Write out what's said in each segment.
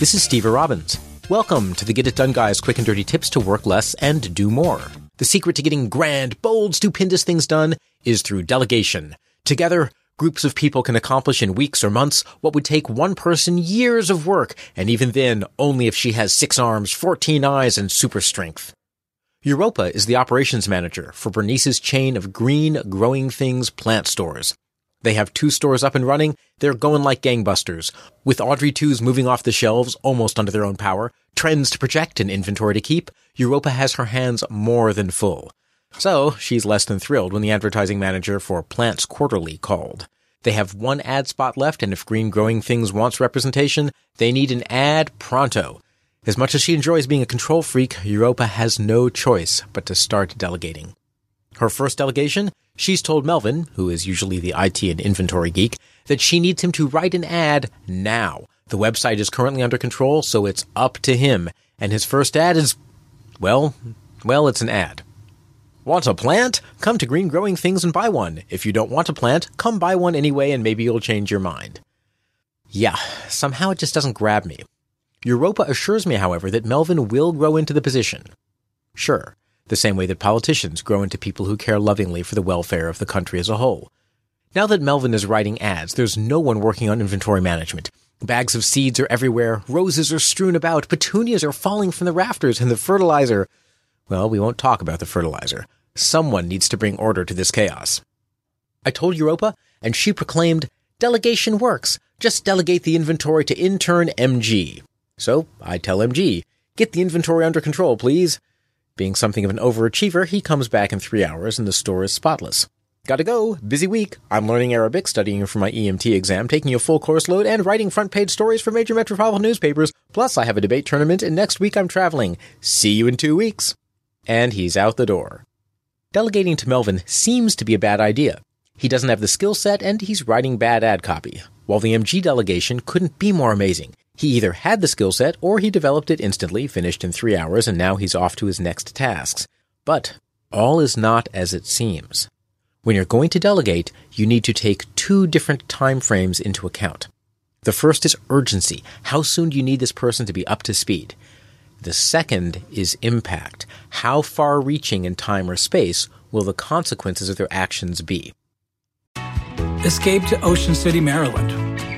This is Stever Robbins. Welcome to the Get It Done Guys quick and dirty tips to work less and do more. The secret to getting grand, bold, stupendous things done is through delegation. Together, groups of people can accomplish in weeks or months what would take one person years of work, and even then, only if she has six arms, 14 eyes, and super strength. Europa is the operations manager for Bernice's chain of green growing things plant stores. They have two stores up and running. They're going like gangbusters. With Audrey 2s moving off the shelves almost under their own power, trends to project and inventory to keep, Europa has her hands more than full. So she's less than thrilled when the advertising manager for Plants Quarterly called. They have one ad spot left, and if Green Growing Things wants representation, they need an ad pronto. As much as she enjoys being a control freak, Europa has no choice but to start delegating. Her first delegation? She's told Melvin, who is usually the IT and inventory geek, that she needs him to write an ad now. The website is currently under control, so it's up to him. And his first ad is, well, well, it's an ad. Want a plant? Come to Green Growing Things and buy one. If you don't want a plant, come buy one anyway and maybe you'll change your mind. Yeah, somehow it just doesn't grab me. Europa assures me, however, that Melvin will grow into the position. Sure, the same way that politicians grow into people who care lovingly for the welfare of the country as a whole. Now that Melvin is writing ads, there's no one working on inventory management. Bags of seeds are everywhere, roses are strewn about, petunias are falling from the rafters, and the fertilizer. Well, we won't talk about the fertilizer. Someone needs to bring order to this chaos. I told Europa, and she proclaimed, Delegation works. Just delegate the inventory to intern MG. So I tell MG, get the inventory under control, please. Being something of an overachiever, he comes back in three hours and the store is spotless. Gotta go. Busy week. I'm learning Arabic, studying for my EMT exam, taking a full course load, and writing front page stories for major metropolitan newspapers. Plus, I have a debate tournament, and next week I'm traveling. See you in two weeks. And he's out the door. Delegating to Melvin seems to be a bad idea. He doesn't have the skill set, and he's writing bad ad copy. While the MG delegation couldn't be more amazing. He either had the skill set or he developed it instantly, finished in three hours, and now he's off to his next tasks. But all is not as it seems. When you're going to delegate, you need to take two different time frames into account. The first is urgency. How soon do you need this person to be up to speed? The second is impact. How far reaching in time or space will the consequences of their actions be? Escape to Ocean City, Maryland,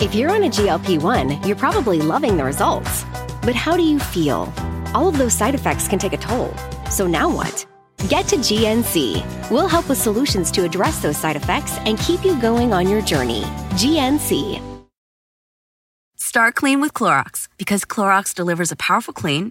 If you're on a GLP 1, you're probably loving the results. But how do you feel? All of those side effects can take a toll. So now what? Get to GNC. We'll help with solutions to address those side effects and keep you going on your journey. GNC. Start clean with Clorox because Clorox delivers a powerful clean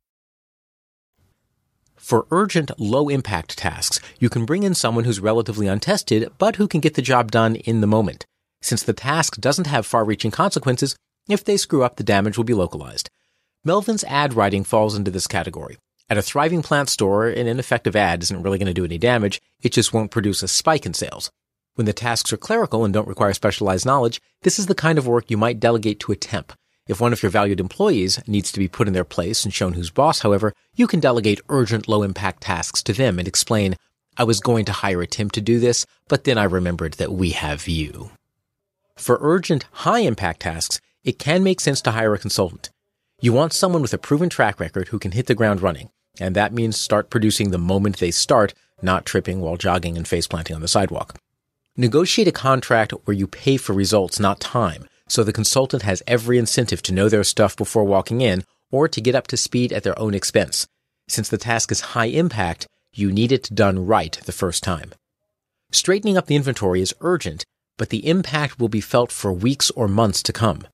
For urgent, low impact tasks, you can bring in someone who's relatively untested, but who can get the job done in the moment. Since the task doesn't have far reaching consequences, if they screw up, the damage will be localized. Melvin's ad writing falls into this category. At a thriving plant store, an ineffective ad isn't really going to do any damage, it just won't produce a spike in sales. When the tasks are clerical and don't require specialized knowledge, this is the kind of work you might delegate to a temp. If one of your valued employees needs to be put in their place and shown who's boss, however, you can delegate urgent low impact tasks to them and explain, I was going to hire a temp to do this, but then I remembered that we have you. For urgent high impact tasks, it can make sense to hire a consultant. You want someone with a proven track record who can hit the ground running, and that means start producing the moment they start, not tripping while jogging and face planting on the sidewalk. Negotiate a contract where you pay for results, not time, so the consultant has every incentive to know their stuff before walking in or to get up to speed at their own expense. Since the task is high impact, you need it done right the first time. Straightening up the inventory is urgent, but the impact will be felt for weeks or months to come.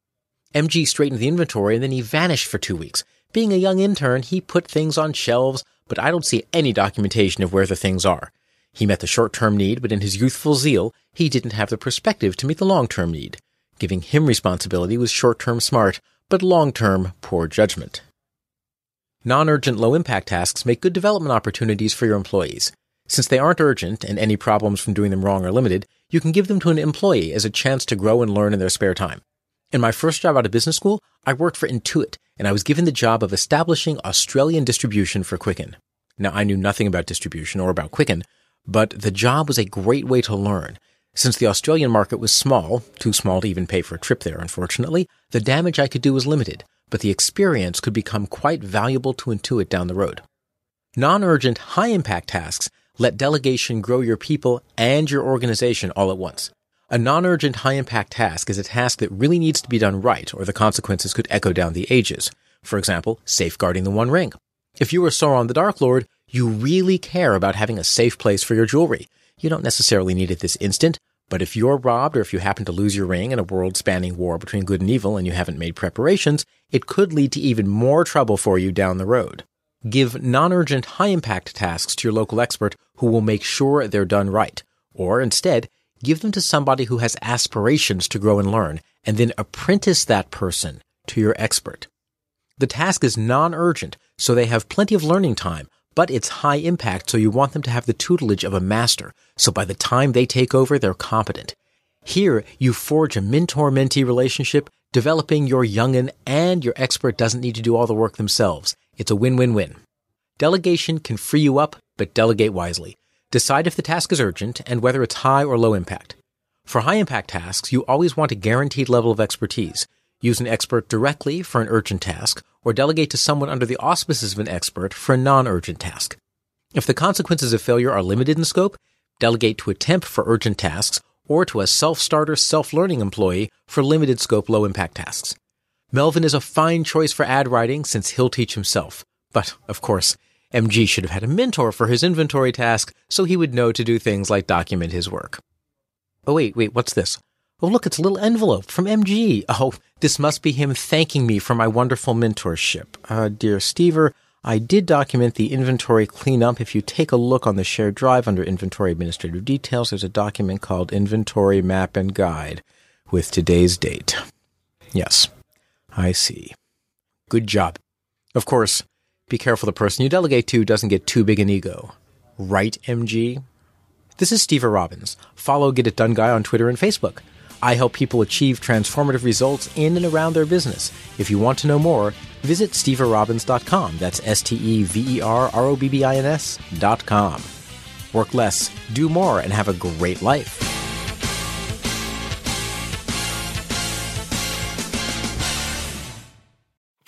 MG straightened the inventory and then he vanished for two weeks. Being a young intern, he put things on shelves, but I don't see any documentation of where the things are. He met the short-term need, but in his youthful zeal, he didn't have the perspective to meet the long-term need. Giving him responsibility was short-term smart, but long-term poor judgment. Non-urgent low-impact tasks make good development opportunities for your employees. Since they aren't urgent and any problems from doing them wrong are limited, you can give them to an employee as a chance to grow and learn in their spare time. In my first job out of business school, I worked for Intuit, and I was given the job of establishing Australian distribution for Quicken. Now, I knew nothing about distribution or about Quicken, but the job was a great way to learn. Since the Australian market was small, too small to even pay for a trip there, unfortunately, the damage I could do was limited, but the experience could become quite valuable to Intuit down the road. Non-urgent, high-impact tasks let delegation grow your people and your organization all at once. A non-urgent high-impact task is a task that really needs to be done right or the consequences could echo down the ages. For example, safeguarding the One Ring. If you are Sauron the Dark Lord, you really care about having a safe place for your jewelry. You don't necessarily need it this instant, but if you're robbed or if you happen to lose your ring in a world-spanning war between good and evil and you haven't made preparations, it could lead to even more trouble for you down the road. Give non-urgent high-impact tasks to your local expert who will make sure they're done right. Or instead, Give them to somebody who has aspirations to grow and learn, and then apprentice that person to your expert. The task is non-urgent, so they have plenty of learning time, but it's high impact, so you want them to have the tutelage of a master, so by the time they take over, they're competent. Here, you forge a mentor-mentee relationship, developing your youngin, and your expert doesn't need to do all the work themselves. It's a win-win-win. Delegation can free you up, but delegate wisely. Decide if the task is urgent and whether it's high or low impact. For high impact tasks, you always want a guaranteed level of expertise. Use an expert directly for an urgent task or delegate to someone under the auspices of an expert for a non-urgent task. If the consequences of failure are limited in scope, delegate to a temp for urgent tasks or to a self-starter, self-learning employee for limited scope, low impact tasks. Melvin is a fine choice for ad writing since he'll teach himself. But, of course, MG should have had a mentor for his inventory task so he would know to do things like document his work. Oh, wait, wait, what's this? Oh, look, it's a little envelope from MG. Oh, this must be him thanking me for my wonderful mentorship. Uh, dear Stever, I did document the inventory cleanup. If you take a look on the shared drive under inventory administrative details, there's a document called inventory map and guide with today's date. Yes, I see. Good job. Of course, be careful the person you delegate to doesn't get too big an ego. Right, MG? This is Stever Robbins. Follow Get It Done Guy on Twitter and Facebook. I help people achieve transformative results in and around their business. If you want to know more, visit steverrobbins.com. That's S T E V E R R O B B I N S.com. Work less, do more, and have a great life.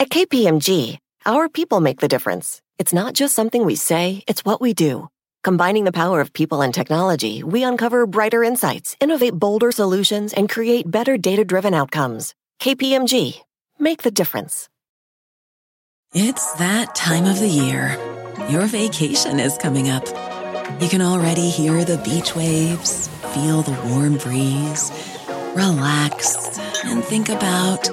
At KPMG, our people make the difference. It's not just something we say, it's what we do. Combining the power of people and technology, we uncover brighter insights, innovate bolder solutions, and create better data driven outcomes. KPMG, make the difference. It's that time of the year. Your vacation is coming up. You can already hear the beach waves, feel the warm breeze, relax, and think about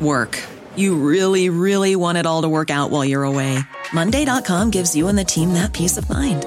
work. You really, really want it all to work out while you're away. Monday.com gives you and the team that peace of mind.